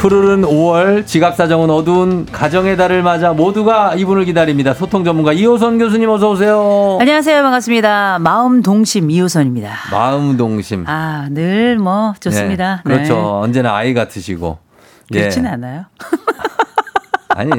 푸르른 5월 지갑사정은 어두운 가정의 달을 맞아 모두가 이분을 기다립니다 소통 전문가 이호선 교수님 어서 오세요 안녕하세요. 반갑습니다. 마음 동심 이호선입니다. 마음 동심 아, 늘 뭐 좋습니다. 네, 그렇죠. 네. 언제나 아이 같으시고. 그렇진 예. 않아요. 아니.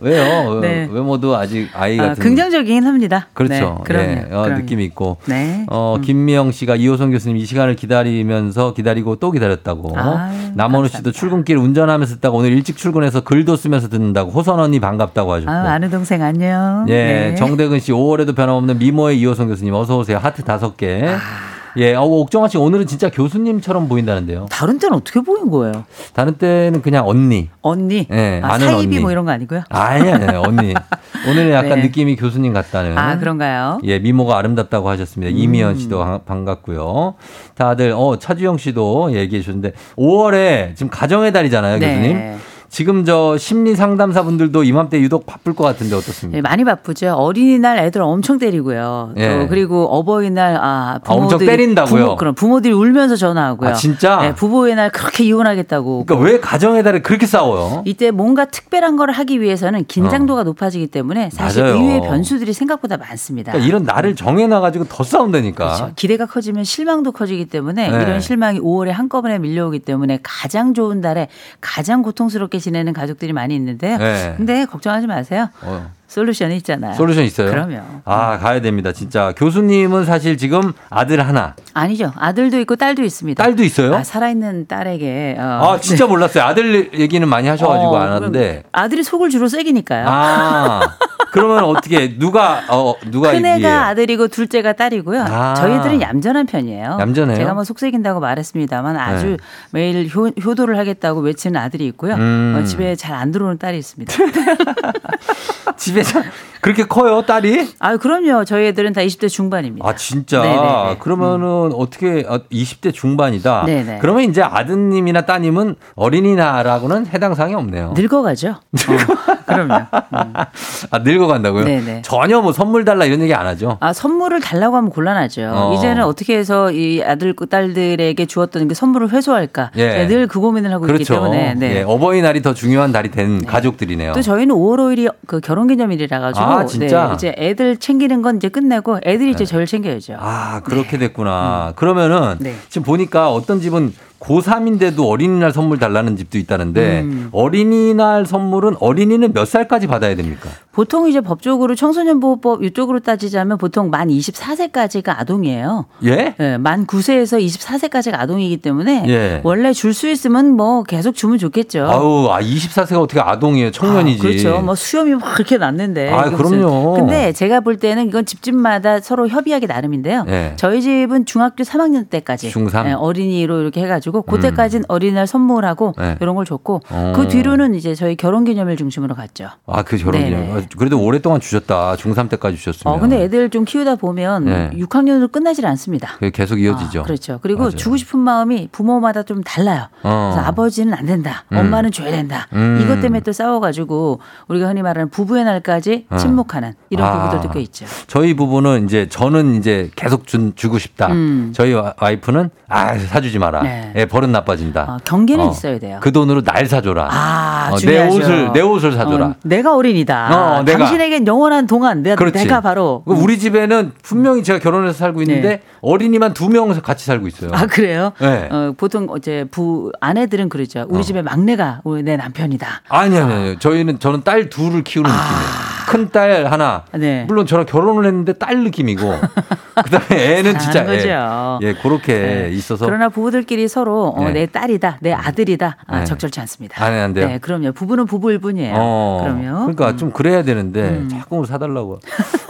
왜요? 네. 외모도 아직 아이 아, 같은. 긍정적이긴 합니다. 그렇죠. 네. 예, 어, 그럼요. 느낌이 있고. 네. 어, 음. 김미영 씨가 이호선 교수님 이 시간을 기다리면서 기다리고 또 기다렸다고. 아유, 남원우 씨도. 출근길 운전하면서 듣다가 오늘 일찍 출근해서 글도 쓰면서 듣는다고. 호선 언니 반갑다고 하셨고. 아, 아는 동생 안녕. 예, 네. 정대근 씨 5월에도 변함없는 미모의 이호선 교수님 어서 오세요. 하트 다섯 개. 아. 예, 어, 옥정아 씨 오늘은 진짜 교수님처럼 보인다는데요. 다른 때는 어떻게 보인 거예요? 다른 때는 그냥 언니. 언니. 예, 아, 사이비 언니. 뭐 이런 거 아니고요? 아니, 아니, 언니. 오늘은 약간 네. 느낌이 교수님 같다는. 아, 그런가요? 예, 미모가 아름답다고 하셨습니다. 이미연 씨도 반- 반갑고요. 다들, 어, 차주영 씨도 얘기해 주셨는데, 5월에 지금 가정의 달이잖아요, 교수님. 네. 지금 저 심리 상담사 분들도 이맘때 유독 바쁠 것 같은데 어떻습니까? 예, 많이 바쁘죠. 어린이날 애들 엄청 때리고요. 예. 또 그리고 어버이날 아 아, 엄청 부모들이 때린다고요? 부모, 그럼 부모들이 울면서 전화하고요. 아, 진짜? 예, 부부의 날 그렇게 이혼하겠다고. 그러니까 왜 가정의 달에 그렇게 싸워요? 이때 뭔가 특별한 걸 하기 위해서는 긴장도가 높아지기 때문에 사실 어. 맞아요. 의외의 변수들이 생각보다 많습니다. 그러니까 이런 날을 정해놔 가지고 더 싸운다니까. 그렇죠. 기대가 커지면 실망도 커지기 때문에 네. 이런 실망이 5월에 한꺼번에 밀려오기 때문에 가장 좋은 달에 가장 고통스럽게 지내는 가족들이 많이 있는데요. 네. 근데 걱정하지 마세요. 어, 솔루션이 있잖아요. 솔루션 있어요? 그럼요. 아, 가야 됩니다. 진짜. 교수님은 사실 지금 아들 하나, 아니죠. 아들도 있고 딸도 있습니다. 딸도 있어요? 아, 살아있는 딸에게. 어, 아, 진짜 몰랐어요. 아들 얘기는 많이 하셔가지고 어, 안 하는데. 아들이 속을 주로 새기니까요. 아, 그러면 어떻게, 누가, 어, 누가 큰애가 이기예요? 아들이고 둘째가 딸이고요. 아. 저희들은 얌전한 편이에요. 얌전해요? 제가 뭐 속색인다고 말했습니다만 아주 네. 매일 효, 효도를 하겠다고 외치는 아들이 있고요. 음. 어, 집에 잘 안 들어오는 딸이 있습니다. 집에 서 그렇게 커요, 딸이? 아, 그럼요. 저희 애들은 다 20대 중반입니다. 아, 진짜? 네네네. 그러면은 어떻게, 어, 20대 중반이다? 네네. 그러면 이제 아드님이나 따님은 어린이날하고는 해당 사항이 없네요. 늙어가죠. 어, 그럼요. 음. 아, 늙 어간다고요? 네네. 전혀 뭐 선물 달라 이런 얘기 안 하죠? 아, 선물을 달라고 하면 곤란하죠. 어. 이제는 어떻게 해서 이 아들, 딸들에게 주었던 그 선물을 회수할까. 예. 늘그 고민을 하고 있기 그렇죠. 때문에. 네. 예, 어버이날이 더 중요한 달이 된 가족들이네요. 또 저희는 5월 5일이 그 결혼 기념일이라 가지고 아, 진짜? 네, 이제 애들 챙기는 건 이제 끝내고 애들이 이제 저를 챙겨야죠. 아, 그렇게 됐구나. 그러면은 네. 지금 보니까 어떤 집은 고3인데도 어린이날 선물 달라는 집도 있다는데 음. 어린이날 선물은 어린이는 몇 살까지 받아야 됩니까? 보통 이제 법적으로 청소년보호법 이쪽으로 따지자면 보통 만 24세까지가 아동이에요. 예? 예, 만 9세에서 24세까지가 아동이기 때문에 예. 원래 줄 수 있으면 뭐 계속 주면 좋겠죠. 아우, 아, 24세가 어떻게 아동이에요? 청년이지. 아, 그렇죠. 뭐 수염이 막 그렇게 났는데. 아, 그럼요. 근데 제가 볼 때는 이건 집집마다 서로 협의하기 나름인데요. 예. 저희 집은 중학교 3학년 때까지 중3? 예, 어린이로 이렇게 해 가지고 그때까지는 어린이날 선물하고 네. 이런 걸 줬고 어. 그 뒤로는 이제 저희 결혼기념일 중심으로 갔죠. 아, 그 결혼 기념. 네네. 그래도 오랫동안 주셨다. 중3 때까지 주셨으면. 어, 근데 애들 좀 키우다 보면 네. 6학년으로 끝나질 않습니다. 그게 계속 이어지죠. 아, 그렇죠. 그리고 맞아요. 주고 싶은 마음이 부모마다 좀 달라요. 어. 그래서 아버지는 안 된다. 음. 엄마는 줘야 된다. 음. 이것 때문에 또 싸워가지고 우리가 흔히 말하는 부부의 날까지 어. 침묵하는 이런 아. 부부들도 꽤 있죠. 저희 부부는 이제 저는 이제 계속 준, 주고 싶다. 음. 저희 와- 와이프는 아 사주지 마라. 네. 예, 버릇 나빠진다. 어, 경계는 어. 있어야 돼요. 그 돈으로 날 사줘라. 아, 어, 내. 옷을 내 옷을 사줘라. 어, 내가 어린이다. 어, 내가. 당신에겐 영원한 동안 내가, 그렇지. 내가 바로. 그 우리 집에는 분명히 제가 결혼해서 살고 있는데 네. 어린이만 두 명 같이 살고 있어요. 아 그래요? 네. 어, 보통 이제 부 아내들은 그러죠. 우리 어. 집에 막내가 우리 내 남편이다. 아니 아니 아니. 저희는 저는 딸 둘을 키우는 느낌이에요. 큰 딸 하나. 네. 물론 저랑 결혼을 했는데 딸 느낌이고 그다음에 애는 진짜. 거죠. 예, 그렇게 네. 있어서 그러나 부부들끼리 서로 어, 네. 내 딸이다, 내 아들이다 아, 네. 적절치 않습니다. 안 해, 안 돼요? 네, 그럼요. 부부는 부부일 뿐이에요. 어, 그럼요. 그러니까 음. 좀 그래야 되는데 음. 자꾸 사달라고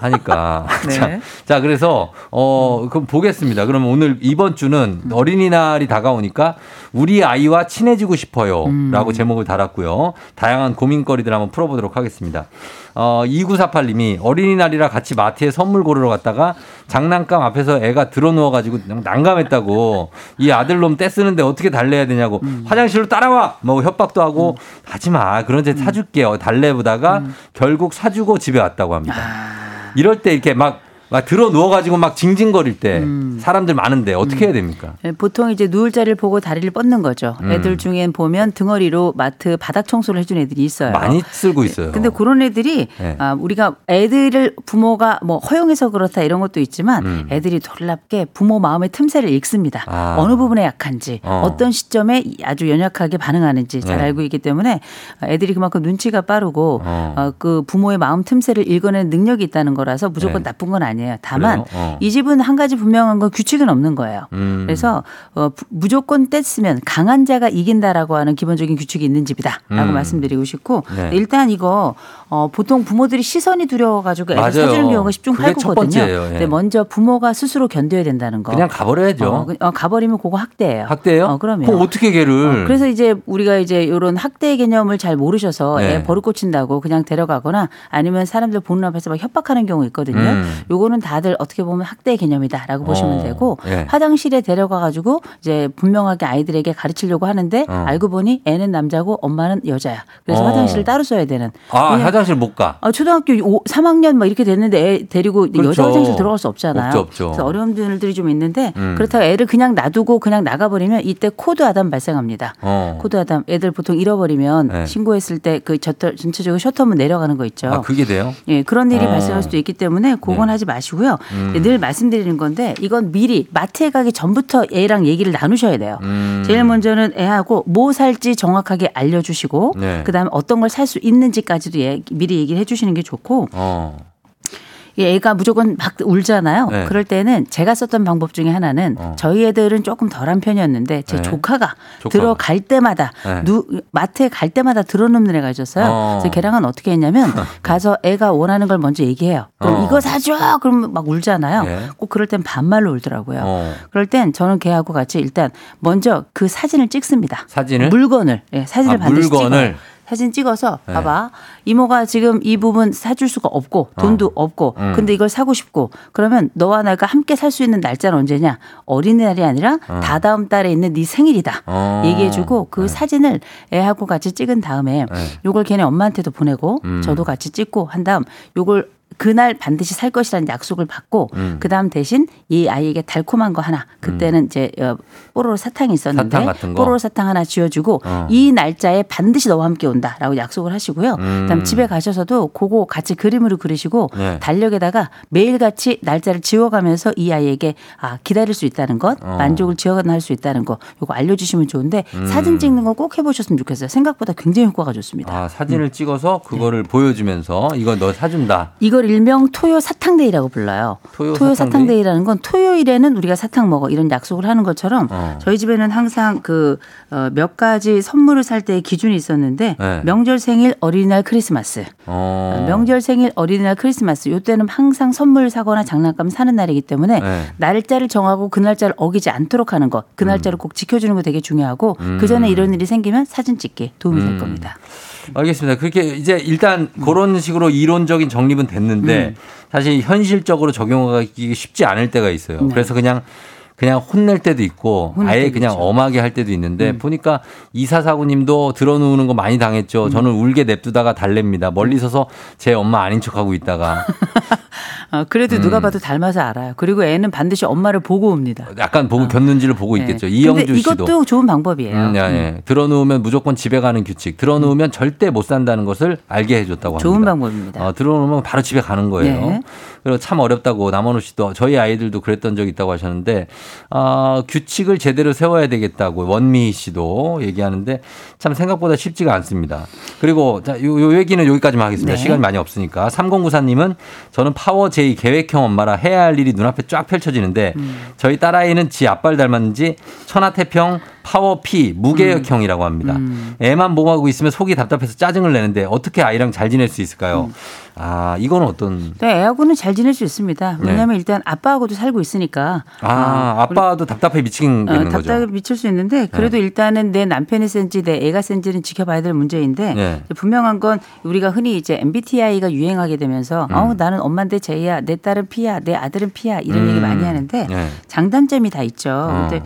하니까. 네. 자, 자, 그래서 어 그럼 보겠습니다. 그러면 오늘 이번 주는 어린이날이 다가오니까 우리 아이와 친해지고 싶어요라고 제목을 달았고요. 다양한 고민거리들 한번 풀어보도록 하겠습니다. 어 2948님이 어린이날이라 같이 마트에 선물 고르러 갔다가 장난감 앞에서 애가 들어 누워가지고 난감했다고. 이 아들놈 떼쓰는데 어떻게 달래야 되냐고. 화장실로 따라와! 뭐 협박도 하고. 하지 마. 그런 데 사줄게요. 달래보다가 결국 사주고 집에 왔다고 합니다. 아, 이럴 때 이렇게 막, 막 들어 누워가지고 막 징징거릴 때 음. 사람들 많은데 어떻게 해야 됩니까? 예, 보통 이제 누울 자리를 보고 다리를 뻗는 거죠. 음. 애들 중엔 보면 등어리로 마트 바닥 청소를 해준 애들이 있어요. 많이 쓸고 있어요. 근데 그런 애들이 네. 아, 우리가 애들을 부모가 뭐 허용해서 그렇다 이런 것도 있지만 음. 애들이 놀랍게 부모 마음의 틈새를 읽습니다. 아. 어느 부분에 약한지 어. 어. 떤 시점에 아주 연약하게 반응하는지 잘 네. 알고 있기 때문에 애들이 그만큼 눈치가 빠르고 어. 어, 그 부모의 마음 틈새를 읽어내는 능력이 있다는 거라서 무조건 네. 나쁜 건 아니에요. 다만 그래요? 어. 이 집은 한 가지 분명한 건 규칙은 없는 거예요. 음. 그래서 어, 부- 무조건 뗐으면 강한 자가 이긴다라고 하는 기본적인 규칙이 있는 집이다라고 음. 말씀드리고 싶고 네. 일단 이거 어, 보통 부모들이 시선이 두려워가지고 애를. 사주는 경우가 10중 그게 첫 8구거든요. 번째예요. 예. 근데 먼저 부모가 스스로 견뎌야 된다는 거. 그냥 가버려야죠. 어, 그- 어, 가버리면 그거 학대예요. 학대예요? 어, 그럼요. 그럼 어떻게 걔를? 어, 그래서 이제 우리가 이제 이런 학대 개념을 잘 모르셔서 네. 애 버릇 고친다고 그냥 데려가거나 아니면 사람들 보는 앞에서 막 협박하는 경우 있거든요. 음. 요거 는 다들 어떻게 보면 학대 개념이다라고 어, 보시면 되고 예. 화장실에 데려가 가지고 이제 분명하게 아이들에게 가르치려고 하는데 어. 알고 보니 애는 남자고 엄마는 여자야. 그래서 어. 화장실을 따로 써야 되는. 아, 화장실 못 가. 아, 초등학교 5, 3학년 막 이렇게 됐는데 애 데리고 그렇죠. 여자 화장실 들어갈 수 없잖아요. 없죠, 없죠. 그래서 어려움들이 좀 있는데 음. 그렇다고 애를 그냥 놔두고 그냥 나가버리면 이때 code Adam 발생합니다. 어. code Adam 애들 보통 잃어버리면 네. 신고했을 때 그 전체적으로 셔터문 내려가는 거 있죠. 아, 그게 돼요? 예, 그런 일이 어. 발생할 수도 있기 때문에 그건 네. 하지 마 시고요. 음. 늘 말씀드리는 건데 이건 미리 마트에 가기 전부터 애랑 얘기를 나누셔야 돼요. 음. 제일 먼저는 애하고 뭐 살지 정확하게 알려주시고 네. 그다음에 어떤 걸 살 수 있는지까지도 예- 미리 얘기를 해주시는 게 좋고 어. 이 애가 무조건 막 울잖아요. 네. 그럴 때는 제가 썼던 방법 중에 하나는 어. 저희 애들은 조금 덜한 편이었는데 제 네. 조카가, 조카가. 들어갈 때마다 네. 누, 마트에 갈 때마다 들어놓는 애가 있었어요. 어. 그래서 걔랑은 어떻게 했냐면 가서 애가 원하는 걸 먼저 얘기해요. 그럼 어. 이거 사줘. 그러면 막 울잖아요. 네. 꼭 그럴 땐 반말로 울더라고요. 어. 그럴 땐 저는 걔하고 같이 일단 먼저 그 사진을 찍습니다. 사진을? 물건을 예, 사진을 아, 반드시 물건을? 찍어요. 사진 찍어서 네. 봐봐 이모가 지금 이 부분 사줄 수가 없고 돈도 없고 음. 근데 이걸 사고 싶고 그러면 너와 내가 함께 살 수 있는 날짜는 언제냐 어린이날이 아니라 다다음 달에 있는 네 생일이다 어. 얘기해주고 그 사진을 애하고 같이 찍은 다음에 네. 요걸 걔네 엄마한테도 보내고 음. 저도 같이 찍고 한 다음 요걸 그날 반드시 살 것이라는 약속을 받고 음. 그 다음 대신 이 아이에게 달콤한 거 하나 그때는 이제 어, 뽀로로 사탕이 있었는데 사탕? 뽀로로 사탕 하나 쥐어주고 어. 이 날짜에 반드시 너와 함께 온다라고 약속을 하시고요. 음. 그다음 집에 가셔서도 그거 같이 그림으로 그리시고 네. 달력에다가 매일 같이 날짜를 지워가면서 이 아이에게 아 기다릴 수 있다는 것, 어. 만족을 지어가는 할수 있다는 거 요거 알려주시면 좋은데 음. 사진 찍는 거 꼭 해보셨으면 좋겠어요. 생각보다 굉장히 효과가 좋습니다. 아, 사진을 찍어서 네. 그거를 보여주면서 이거 너 사준다. 이걸 일명 토요 사탕데이라고 불러요. 토요 토요, 사탕데이? 사탕데이 라는 건 토요일에는 우리가 사탕 먹어 이런 약속을 하는 것처럼 어. 저희 집에는 항상 그 몇 가지 선물을 살 때의 기준이 있었는데 네. 명절 생일 어린이날 크리스마스 어. 명절 생일 어린이날 크리스마스 요때는 항상 선물 사거나 장난감 사는 날이기 때문에 네. 날짜를 정하고 그 날짜를 어기지 않도록 하는 것 그 날짜를 꼭 지켜주는 거 되게 중요하고 음. 그 전에 이런 일이 생기면 사진 찍기 도움이 될 겁니다. 알겠습니다. 그렇게 이제 일단 그런 식으로 이론적인 정립은 됐는데 사실 현실적으로 적용하기 쉽지 않을 때가 있어요. 네. 그래서 그냥 그냥 혼낼 때도 있고 혼낼 아예 때도 그냥 있죠. 엄하게 할 때도 있는데 보니까 이사사구님도 들어누우는 거 많이 당했죠. 저는 울게 냅두다가 달랩니다. 멀리 서서 제 엄마 아닌 척하고 있다가 어, 그래도 누가 봐도 닮아서 알아요. 그리고 애는 반드시 엄마를 보고 옵니다. 약간 보고 겪는지를 보고 있겠죠. 네. 이영주 근데 씨도. 이것도 좋은 방법이에요. 음, 예, 예. 들어누우면 무조건 집에 가는 규칙. 들어누우면 절대 못 산다는 것을 알게 해줬다고 합니다. 좋은 방법입니다. 어, 들어오면 바로 집에 가는 거예요. 네. 그리고 참 어렵다고 남원우 씨도 저희 아이들도 그랬던 적이 있다고 하셨는데 어, 규칙을 제대로 세워야 되겠다고 원미 씨도 얘기하는데 참 생각보다 쉽지가 않습니다. 그리고 자, 요, 요 얘기는 여기까지만 하겠습니다. 네. 시간이 많이 없으니까. 3094님은 저는 파워 제이 계획형 엄마라 해야 할 일이 눈앞에 쫙 펼쳐지는데 음. 저희 딸아이는 지 아빠를 닮았는지 천하태평 파워 P 무계획형이라고 합니다. 음. 애만 몸하고 있으면 속이 답답해서 짜증을 내는데 어떻게 아이랑 잘 지낼 수 있을까요? 아, 이거는 어떤 네, 애하고는 잘 지낼 수 있습니다. 네. 왜냐하면 일단 아빠하고도 살고 있으니까. 아, 어, 아빠도 답답해 미치겠는 어, 거죠. 답답해 미칠 수 있는데 그래도 일단은 내 남편이 센지 내 애가 센지는 지켜봐야 될 문제인데 네. 분명한 건 우리가 흔히 이제 MBTI가 유행하게 되면서 어 나는 엄마인데 제이야 내 딸은 P야 내 아들은 P야 이런 음. 얘기 많이 하는데 네. 장단점이 다 있죠. 어. 근데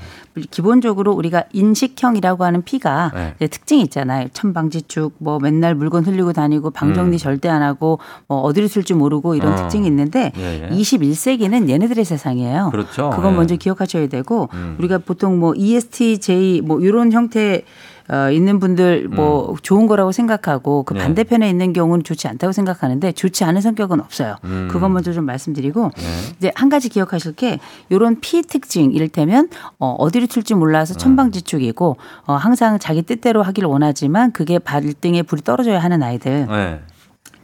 기본적으로 우리가 인식형이라고 하는 P가 네. 특징이 있잖아요. 천방지축 뭐 맨날 물건 흘리고 다니고 방정리 음. 절대 안 하고 뭐 어디로 쓸지 모르고 이런 어. 특징이 있는데 예, 예. 21세기는 얘네들의 세상이에요. 그렇죠. 그건 예. 먼저 기억하셔야 되고 음. 우리가 보통 뭐 ESTJ 뭐 이런 형태 어, 있는 분들 뭐 좋은 거라고 생각하고 그 음. 네. 반대편에 있는 경우는 좋지 않다고 생각하는데 좋지 않은 성격은 없어요. 음. 그건 먼저 좀 말씀드리고 네. 이제 한 가지 기억하실 게 이런 P 특징 이를테면 어, 어디로 튈지 몰라서 천방지축이고 어, 항상 자기 뜻대로 하기를 원하지만 그게 발등에 불이 떨어져야 하는 아이들 네.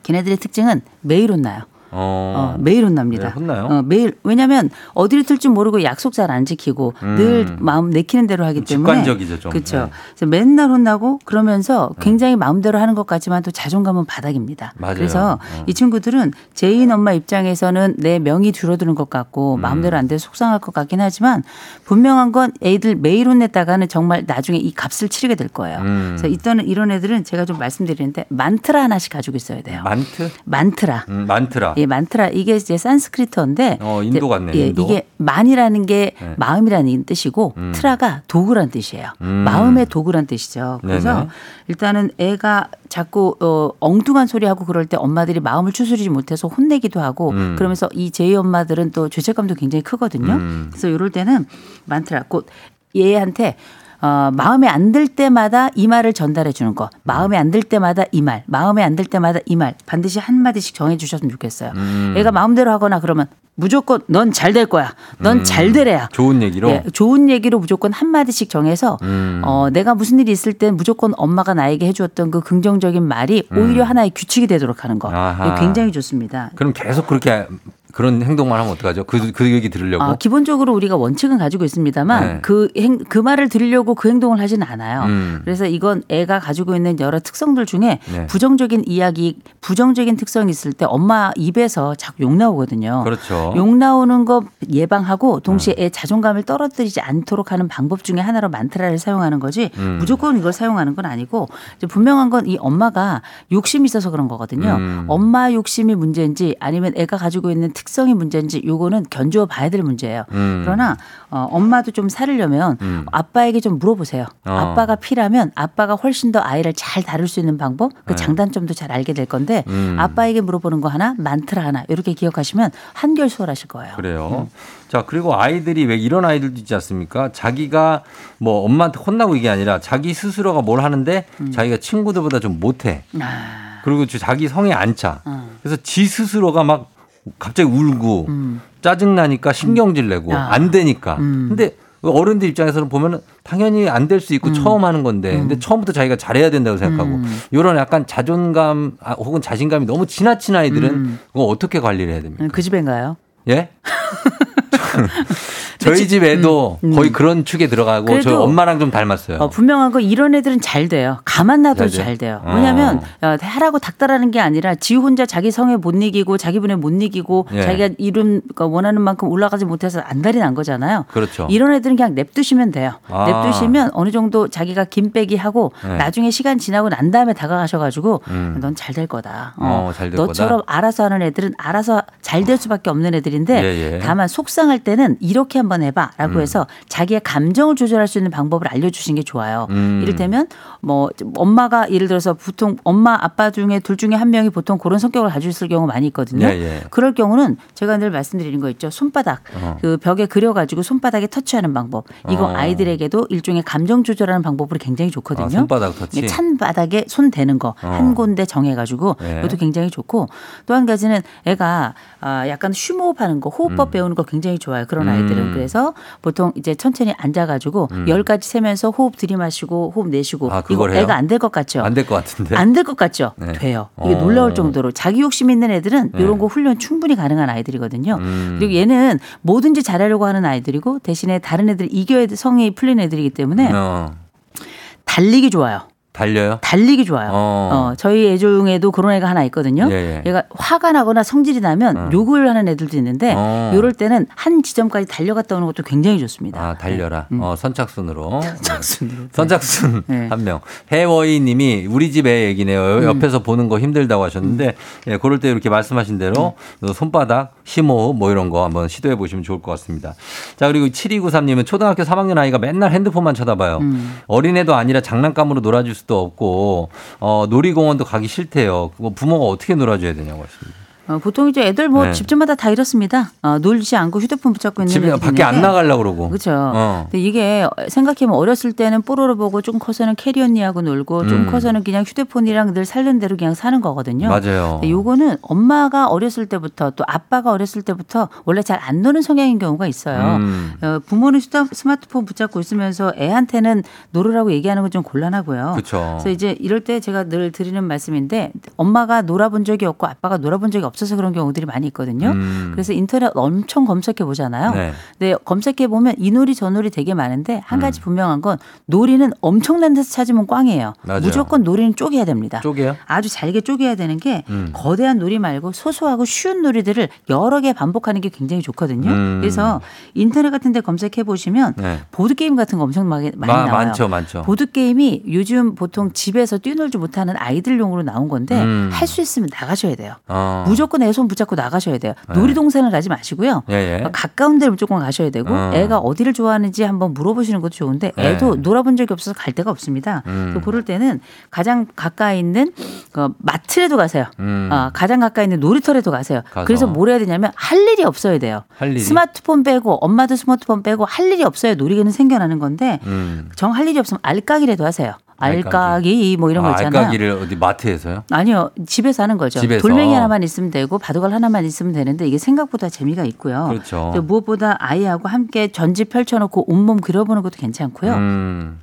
걔네들의 특징은 매일 혼나요. 어. 어, 매일 혼납니다. 네, 혼나요? 어, 매일 왜냐하면 어디를 튈지 모르고 약속 잘 안 지키고 음. 늘 마음 내키는 대로 하기 때문에 직관적이죠, 좀. 그렇죠. 네. 그래서 맨날 혼나고 그러면서 굉장히 마음대로 하는 것 같지만 또 자존감은 바닥입니다. 맞아요. 그래서 어. 이 친구들은 J인 엄마 입장에서는 내 명이 줄어드는 것 음. 같고 마음대로 안돼 속상할 것 같긴 하지만 분명한 건 애들 매일 혼냈다가는 정말 나중에 이 값을 치르게 될 거예요. 음. 그래서 이때는 이런 애들은 제가 좀 말씀드리는데 만트라 하나씩 가지고 있어야 돼요. 만트? 만트라. 음, 만트라. 예, 만트라 이게 이제 산스크리트어인데 어, 인도 같네, 예, 인도. 이게 만이라는 게 네. 마음이라는 뜻이고 음. 트라가 도구란 뜻이에요. 음. 마음의 도구란 뜻이죠. 그래서 네네. 일단은 애가 자꾸 어, 엉뚱한 소리 하고 그럴 때 엄마들이 마음을 추스리지 못해서 혼내기도 하고 음. 그러면서 이 제이 엄마들은 또 죄책감도 굉장히 크거든요. 음. 그래서 이럴 때는 만트라 곧 얘한테 어, 마음에 안 들 때마다 이 말을 전달해 주는 거. 마음에 안 들 때마다 이 말. 마음에 안 들 때마다 이 말. 반드시 한 마디씩 정해 주셨으면 좋겠어요. 음. 애가 마음대로 하거나 그러면 무조건 넌 잘 될 거야. 넌잘 되래야. 좋은 얘기로. 예, 좋은 얘기로 무조건 한 마디씩 정해서 음. 어, 내가 무슨 일이 있을 땐 무조건 엄마가 나에게 해주었던 그 긍정적인 말이 오히려 하나의 규칙이 되도록 하는 거. 음. 굉장히 좋습니다. 그럼 계속 그렇게 그런 행동만 하면 어떡하죠? 그, 그 얘기 들으려고. 아, 기본적으로 우리가 원칙은 가지고 있습니다만 네. 그, 행, 그 말을 들으려고 그 행동을 하지는 않아요. 음. 그래서 이건 애가 가지고 있는 여러 특성들 중에 네. 부정적인 이야기, 부정적인 특성이 있을 때 엄마 입에서 자꾸 욕 나오거든요. 그렇죠. 욕 나오는 거 예방하고 동시에 애 자존감을 떨어뜨리지 않도록 하는 방법 중에 하나로 만트라를 사용하는 거지 음. 무조건 이걸 사용하는 건 아니고 분명한 건 이 엄마가 욕심이 있어서 그런 거거든요. 음. 엄마 욕심이 문제인지 아니면 애가 가지고 있는 특 성이 문제인지 요거는 견주어 봐야 될 문제예요. 음. 그러나 어, 엄마도 좀 살으려면 음. 아빠에게 좀 물어보세요. 어. 아빠가 피라면 아빠가 훨씬 더 아이를 잘 다룰 수 있는 방법, 그 네. 장단점도 잘 알게 될 건데 음. 아빠에게 물어보는 거 하나, 만트라 하나 이렇게 기억하시면 한결 수월하실 거예요. 그래요. 자, 그리고 아이들이 왜 이런 아이들도 있지 않습니까? 자기가 뭐 엄마한테 혼나고 이게 아니라 자기 스스로가 뭘 하는데 자기가 친구들보다 좀 못해. 아, 그리고 자기 성에 안 차. 어. 그래서 지 스스로가 막 갑자기 울고 음. 짜증나니까 신경질 내고 아. 안 되니까. 음. 근데 어른들 입장에서는 보면은 당연히 안 될 수 있고 처음 하는 건데 근데 처음부터 자기가 잘해야 된다고 생각하고 음. 이런 약간 자존감 아, 혹은 자신감이 너무 지나친 아이들은 음. 그거 어떻게 관리를 해야 됩니까? 그 집인가요? 예? 저희 집 애도 거의 그런 축에 들어가고 저희 음, 그래도 엄마랑 좀 닮았어요. 어, 분명한 거 이런 애들은 잘 돼요. 가만 놔둬도 잘 돼요? 어. 왜냐하면 어, 하라고 닥달하는 게 아니라 지 혼자 자기 성에 못 이기고 자기 분에 못 이기고 예. 자기가 이룬 그 원하는 만큼 올라가지 못해서 안달이 난 거잖아요. 그렇죠. 이런 애들은 그냥 냅두시면 돼요. 아. 냅두시면 어느 정도 자기가 김빼기 하고 네. 나중에 시간 지나고 난 다음에 다가가셔가지고 음. 넌잘 될 거다. 어, 잘 될 너처럼 알아서 하는 애들은 알아서 잘 될 수밖에 없는 애들인데 예, 예. 다만 속상할 때는 이렇게 한번 해봐라고 해서 자기의 감정을 조절할 수 있는 방법을 알려주시는 게 좋아요. 음. 이를테면 뭐 엄마가 예를 들어서 보통 엄마 아빠 중에 둘 중에 한 명이 보통 그런 성격을 가지고 있을 경우 많이 있거든요. 예, 예. 그럴 경우는 제가 늘 말씀드리는 거 있죠. 손바닥 어. 그 벽에 그려가지고 손바닥에 터치하는 방법. 이거 어. 아이들에게도 일종의 감정 조절하는 방법으로 굉장히 좋거든요. 아, 손바닥 터치. 예, 찬 바닥에 손 대는 거한 어. 군데 정해가지고 예. 이것도 굉장히 좋고 또 한 가지는 애가 아, 약간 쉬호흡하는 거 호흡법 배우는 거 굉장히 좋아요. 그런 음. 아이들은 그래서 보통 이제 천천히 앉아가지고 열 가지 세면서 호흡 들이마시고 호흡 내쉬고 음. 아, 이거 해요? 애가 안 될 것 같죠? 안 될 것 같은데. 안 될 것 같죠? 네. 돼요. 이게 어. 놀라울 정도로 자기 욕심 있는 애들은 네. 이런 거 훈련 충분히 가능한 아이들이거든요. 음. 그리고 얘는 뭐든지 잘하려고 하는 아이들이고 대신에 다른 애들 이겨야 돼- 성이 풀린 애들이기 때문에 어, 달리기 좋아요. 달려요? 달리기 좋아요. 어. 어. 저희 애 중에도 그런 애가 하나 있거든요. 예, 예. 얘가 화가 나거나 성질이 나면 어. 욕을 하는 애들도 있는데 어. 이럴 때는 한 지점까지 달려갔다 오는 것도 굉장히 좋습니다. 아, 달려라. 어, 선착순으로. 선착순으로. 선착순 네. 한 명. 해워이 님이 우리 집 애 얘기네요. 옆에서 보는 거 힘들다고 하셨는데, 예, 그럴 때 이렇게 말씀하신 대로 손바닥, 심호흡 뭐 이런 거 한번 시도해 보시면 좋을 것 같습니다. 자, 그리고 7293 님은 초등학교 3학년 아이가 맨날 핸드폰만 쳐다봐요. 어린애도 아니라 장난감으로 놀아줄 수도 없고, 어, 놀이공원도 가기 싫대요. 그거 부모가 어떻게 놀아줘야 되냐고 하십니다. 어, 보통 이제 애들 뭐 네. 집집마다 다 이렇습니다. 어, 놀지 않고 휴대폰 붙잡고 있는 집에 밖에 안 나가려고 그러고. 그렇죠. 어. 근데 이게 생각해보면 어렸을 때는 뽀로로 보고 좀 커서는 캐리 언니하고 놀고 좀 음. 커서는 그냥 휴대폰이랑 늘 살던 대로 그냥 사는 거거든요. 맞아요. 요거는 엄마가 어렸을 때부터 또 아빠가 어렸을 때부터 원래 잘 안 노는 성향인 경우가 있어요. 음. 어, 부모는 휴대- 스마트폰 붙잡고 있으면서 애한테는 놀으라고 얘기하는 건 좀 곤란하고요. 그쵸. 그래서 이제 이럴 때 제가 늘 드리는 말씀인데 엄마가 놀아본 적이 없고 아빠가 놀아본 적이 없 어서 그런 경우들이 많이 있거든요. 음. 그래서 인터넷 엄청 검색해 보잖아요. 네. 네, 검색해 보면 이 놀이 저 놀이 되게 많은데 한 음. 가지 분명한 건 놀이는 엄청난 데서 찾으면 꽝이에요. 맞아요. 무조건 놀이는 쪼개야 됩니다. 쪼개요? 아주 잘게 쪼개야 되는 게 음. 거대한 놀이 말고 소소하고 쉬운 놀이들을 여러 개 반복하는 게 굉장히 좋거든요. 음. 그래서 인터넷 같은 데 검색해 보시면 네. 보드 게임 같은 거 엄청 많이, 많이 마- 나와요. 많죠, 많죠. 보드 게임이 요즘 보통 집에서 뛰놀지 못하는 아이들용으로 나온 건데 음. 할수 있으면 나가셔야 돼요. 어. 무조건 애 손 붙잡고 나가셔야 돼요. 네. 놀이동산을 가지 마시고요. 예, 예. 가까운 데를 무조건 가셔야 되고 어. 애가 어디를 좋아하는지 한번 물어보시는 것도 좋은데 네. 애도 놀아본 적이 없어서 갈 데가 없습니다. 음. 또 그럴 때는 가장 가까이 있는 그 마트라도 가세요. 음. 어, 가장 가까이 있는 놀이터라도 가세요. 가서. 그래서 뭘 해야 되냐면 할 일이 없어야 돼요. 할 일이? 스마트폰 빼고 엄마도 스마트폰 빼고 할 일이 없어야 놀이기는 생겨나는 건데 음. 정할 일이 없으면 알까기라도 하세요. 알까기. 뭐 이런 거 아, 있잖아요. 알까기를 어디 마트에서요? 아니요. 집에서 하는 거죠. 집에서. 돌멩이 하나만 있으면 되고 바둑알 하나만 있으면 되는데 이게 생각보다 재미가 있고요. 그렇죠. 또 무엇보다 아이하고 함께 전지 펼쳐놓고 온몸 그려보는 것도 괜찮고요. 음.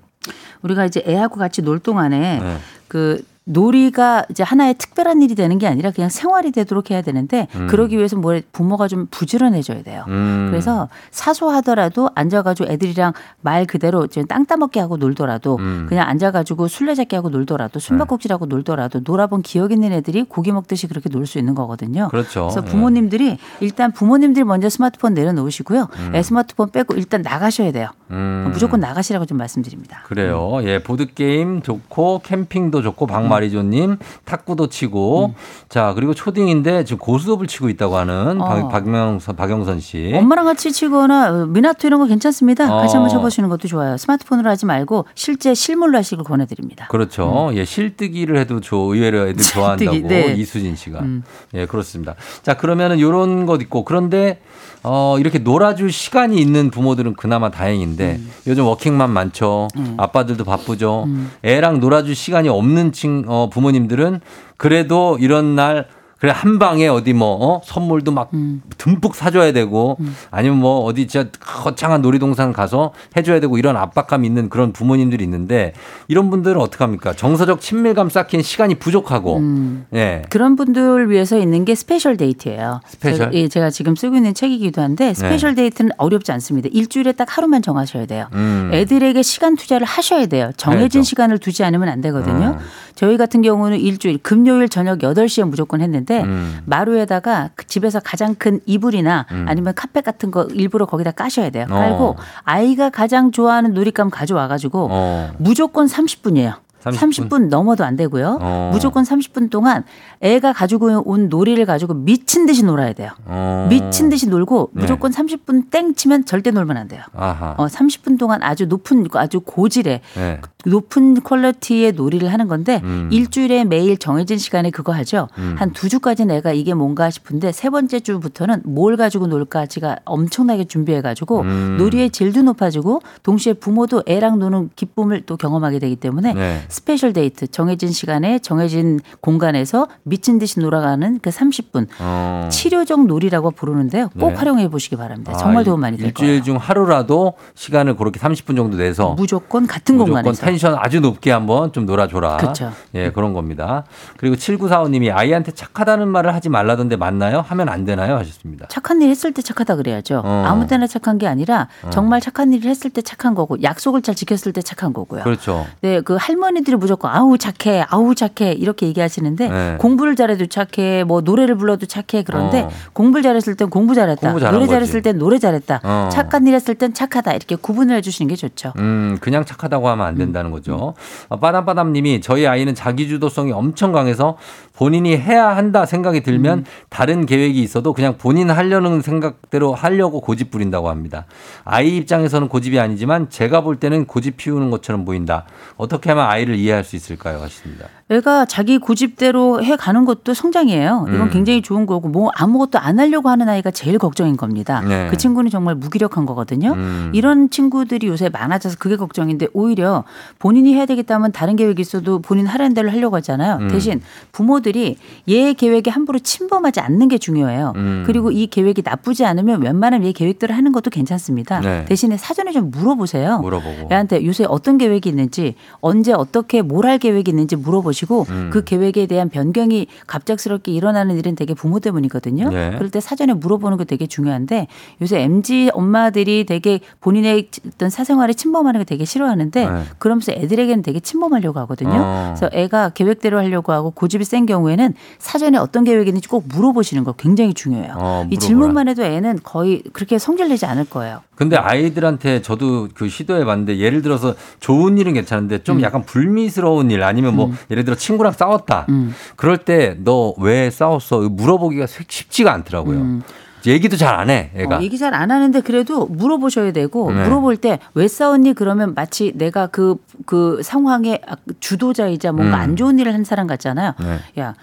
우리가 이제 애하고 같이 놀 동안에 네. 그 놀이가 이제 하나의 특별한 일이 되는 게 아니라 그냥 생활이 되도록 해야 되는데 그러기 위해서 뭐 부모가 좀 부지런해져야 돼요. 음. 그래서 사소하더라도 앉아가지고 애들이랑 말 그대로 이제 땅 따먹기 하고 놀더라도 음. 그냥 앉아가지고 술래잡기 하고 놀더라도 숨바꼭질하고 놀더라도 놀아본 기억 있는 애들이 고기 먹듯이 그렇게 놀 수 있는 거거든요. 그렇죠. 그래서 예. 부모님들이 일단 부모님들이 먼저 스마트폰 내려놓으시고요. 애 스마트폰 빼고 일단 나가셔야 돼요. 음. 무조건 나가시라고 좀 말씀드립니다. 그래요. 예, 보드 게임 좋고 캠핑도 좋고 박 마리조님 탁구도 치고 자 그리고 초딩인데 지금 고수업을 치고 있다고 하는 어. 박, 박명선 박영선 씨. 엄마랑 같이 치거나 어, 미나토 이런 거 괜찮습니다. 같이 어. 한번 쳐보시는 것도 좋아요. 스마트폰으로 하지 말고 실제 실물로 하시길 권해드립니다. 그렇죠. 예, 실뜨기를 해도 저 의외로 애들 좋아한다고 음. 네. 이수진 씨가. 음. 예, 그렇습니다. 자, 그러면은 요런 것 있고 그런데 어, 이렇게 놀아줄 시간이 있는 부모들은 그나마 다행인데 음. 요즘 워킹맘 많죠. 아빠들도 바쁘죠. 애랑 놀아줄 시간이 없는 친, 어, 부모님들은 그래도 이런 날 그래 한 방에 어디 뭐 어? 선물도 막 음. 듬뿍 사줘야 되고 아니면 뭐 어디 진짜 거창한 놀이동산 가서 해줘야 되고 이런 압박감 있는 그런 부모님들이 있는데 이런 분들은 어떻게 합니까? 정서적 친밀감 쌓기는 시간이 부족하고 음. 예. 그런 분들 위해서 있는 게 special 데이트예요. special? 제가, 예, 제가 지금 쓰고 있는 책이기도 한데 special 데이트는 어렵지 않습니다. 일주일에 딱 하루만 정하셔야 돼요. 음. 애들에게 시간 투자를 하셔야 돼요. 정해진 해야죠. 시간을 두지 않으면 안 되거든요. 음. 저희 같은 경우는 일주일 금요일 저녁 8시에 무조건 했는데 음. 마루에다가 그 집에서 가장 큰 이불이나 아니면 카펫 같은 거 일부러 거기다 까셔야 돼요. 어. 깔고 아이가 가장 좋아하는 놀잇감 가져와 가지고 어. 무조건 30분이에요. 30 30분, 분? 넘어도 안 되고요. 어. 무조건 30분 동안 애가 가지고 온 놀이를 가지고 미친 듯이 놀아야 돼요. 어. 미친 듯이 놀고 네. 무조건 30분 땡 치면 절대 놀면 안 돼요. 아하. 어, 30분 동안 아주 높은 아주 고질의 네. 높은 quality의 놀이를 하는 건데 음. 일주일에 매일 정해진 시간에 그거 하죠. 한두 주까지 내가 이게 뭔가 싶은데 세 번째 주부터는 뭘 가지고 놀까지가 엄청나게 준비해 가지고 음. 놀이의 질도 높아지고 동시에 부모도 애랑 노는 기쁨을 또 경험하게 되기 때문에 네. special 데이트 정해진 시간에 정해진 공간에서 미친 듯이 놀아가는 그 30분 어. 치료적 놀이라고 부르는데요. 꼭 네. 활용해 보시기 바랍니다. 아, 정말 도움 많이 될 일주일 거예요. 중 하루라도 시간을 그렇게 30분 정도 내서 무조건 같은 무조건 공간에서. 텐션 아주 높게 한번 좀 놀아줘라. 그쵸. 예, 그런 겁니다. 그리고 7945님이 아이한테 착하다는 말을 하지 말라던데 맞나요? 하면 안 되나요? 하셨습니다. 착한 일 했을 때 착하다 그래야죠. 어. 아무 때나 착한 게 아니라 정말 착한 일을 했을 때 착한 거고 약속을 잘 지켰을 때 착한 거고요. 그렇죠. 네, 그 할머니들이 무조건 아우 착해, 아우 착해 이렇게 얘기하시는데 네. 공부를 잘해도 착해, 뭐 노래를 불러도 착해 그런데 어. 공부를 잘했을 땐 공부 잘했다, 공부 노래. 잘했을 땐 노래 잘했다, 어. 착한 일 했을 땐 착하다 이렇게 구분을 해주시는 게 좋죠. 음, 그냥 착하다고 하면 안 된다 는 거죠. 어, 빠담빠담님이 저희 아이는 자기주도성이 엄청 강해서 본인이 해야 한다 생각이 들면 음. 다른 계획이 있어도 그냥 본인 하려는 생각대로 하려고 고집 부린다고 합니다. 아이 입장에서는 고집이 아니지만 제가 볼 때는 고집 피우는 것처럼 보인다. 어떻게 하면 아이를 이해할 수 있을까요? 하십니다. 애가 자기 고집대로 해 가는 것도 성장이에요. 이건 음. 굉장히 좋은 거고 뭐 아무것도 안 하려고 하는 아이가 제일 걱정인 겁니다. 네. 그 친구는 정말 무기력한 거거든요. 음. 이런 친구들이 요새 많아져서 그게 걱정인데 오히려 본인이 해야 되겠다면 다른 계획이 있어도 본인 하라는 대로 하려고 하잖아요. 음. 대신 부모들이 얘 계획에 함부로 침범하지 않는 게 중요해요. 음. 그리고 이 계획이 나쁘지 않으면 웬만하면 얘 계획대로 하는 것도 괜찮습니다. 네. 대신에 사전에 좀 물어보세요. 물어보고. 애한테 요새 어떤 계획이 있는지 언제 어떻게 뭘 할 계획이 있는지 물어보 시고 음. 그 계획에 대한 변경이 갑작스럽게 일어나는 일은 되게 부모 때문이거든요. 네. 그럴 때 사전에 물어보는 게 되게 중요한데 요새 MZ 엄마들이 되게 본인의 어떤 사생활에 침범하는 게 되게 싫어하는데 네. 그러면서 애들에게는 되게 침범하려고 하거든요. 어. 그래서 애가 계획대로 하려고 하고 고집이 센 경우에는 사전에 어떤 계획이 있는지 꼭 물어보시는 거 굉장히 중요해요. 어, 이. 질문만 해도 애는 거의 그렇게 성질 내지 않을 거예요. 근데 아이들한테 저도 그 시도해 봤는데 예를 들어서 좋은 일은 괜찮은데 좀 약간 불미스러운 일 아니면 뭐 예를 들어 친구랑 싸웠다. 음. 그럴 때 너 왜 싸웠어? 물어보기가 쉽지가 않더라고요. 얘기도 잘 안 해, 애가. 어, 얘기 잘 안 하는데 그래도 물어보셔야 되고 네. 물어볼 때 왜 싸웠니 그러면 마치 내가 그그 상황의 주도자이자 뭔가 음. 안 좋은 일을 한 사람 같잖아요. 네. 야,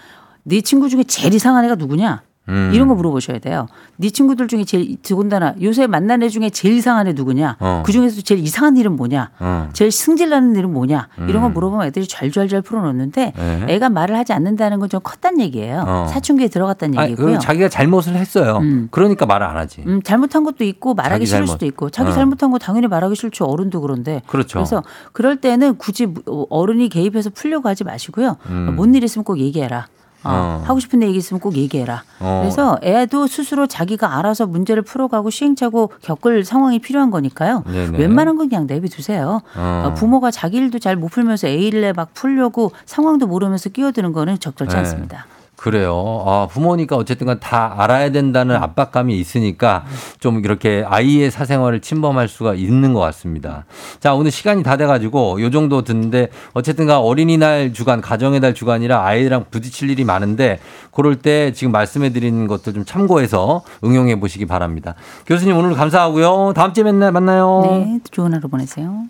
네 친구 중에 제일 이상한 애가 누구냐? 음. 이런 거 물어보셔야 돼요. 네 친구들 중에 제일 더군다나 요새 만난 애 중에 제일 이상한 애 누구냐? 어. 그 중에서 제일 이상한 일은 뭐냐? 어. 제일 승질나는 일은 뭐냐? 이런 거 음. 물어보면 애들이 잘잘잘 풀어놓는데 네. 애가 말을 하지 않는다는 건 좀 컸단 얘기예요. 어. 사춘기에 아니, 얘기고요. 그 자기가 잘못을 했어요. 음. 그러니까 말을 안 하지. 음, 잘못한 것도 있고 말하기 싫을 잘못. 수도 있고 자기 어. 잘못한 거 당연히 말하기 싫죠 어른도 그런데 그렇죠. 그래서 그럴 때는 굳이 어른이 개입해서 풀려고 하지 마시고요 음. 뭔일 있으면 꼭 얘기해라 어, 어. 하고 싶은 얘기 있으면 꼭 얘기해라 어. 그래서 애도 스스로 자기가 알아서 문제를 풀어가고 시행착오 겪을 상황이 필요한 거니까요 네네. 웬만한 건 그냥 내비두세요 어. 어, 부모가 자기 일도 잘 못 풀면서 애 일에 막 풀려고 상황도 모르면서 끼어드는 거는 적절치 네. 않습니다 그래요. 아, 부모니까 어쨌든 간 다 알아야 된다는 압박감이 있으니까 좀 이렇게 아이의 사생활을 침범할 수가 있는 것 같습니다. 자, 오늘 시간이 다 돼가지고 요 정도 듣는데 어쨌든 간 어린이날 주간, 가정의 달 주간이라 아이랑 부딪힐 일이 많은데 그럴 때 지금 말씀해 드린 것도 좀 참고해서 응용해 보시기 바랍니다. 교수님 오늘 감사하고요. 다음 주에 맨날 만나요. 네 좋은 하루 보내세요.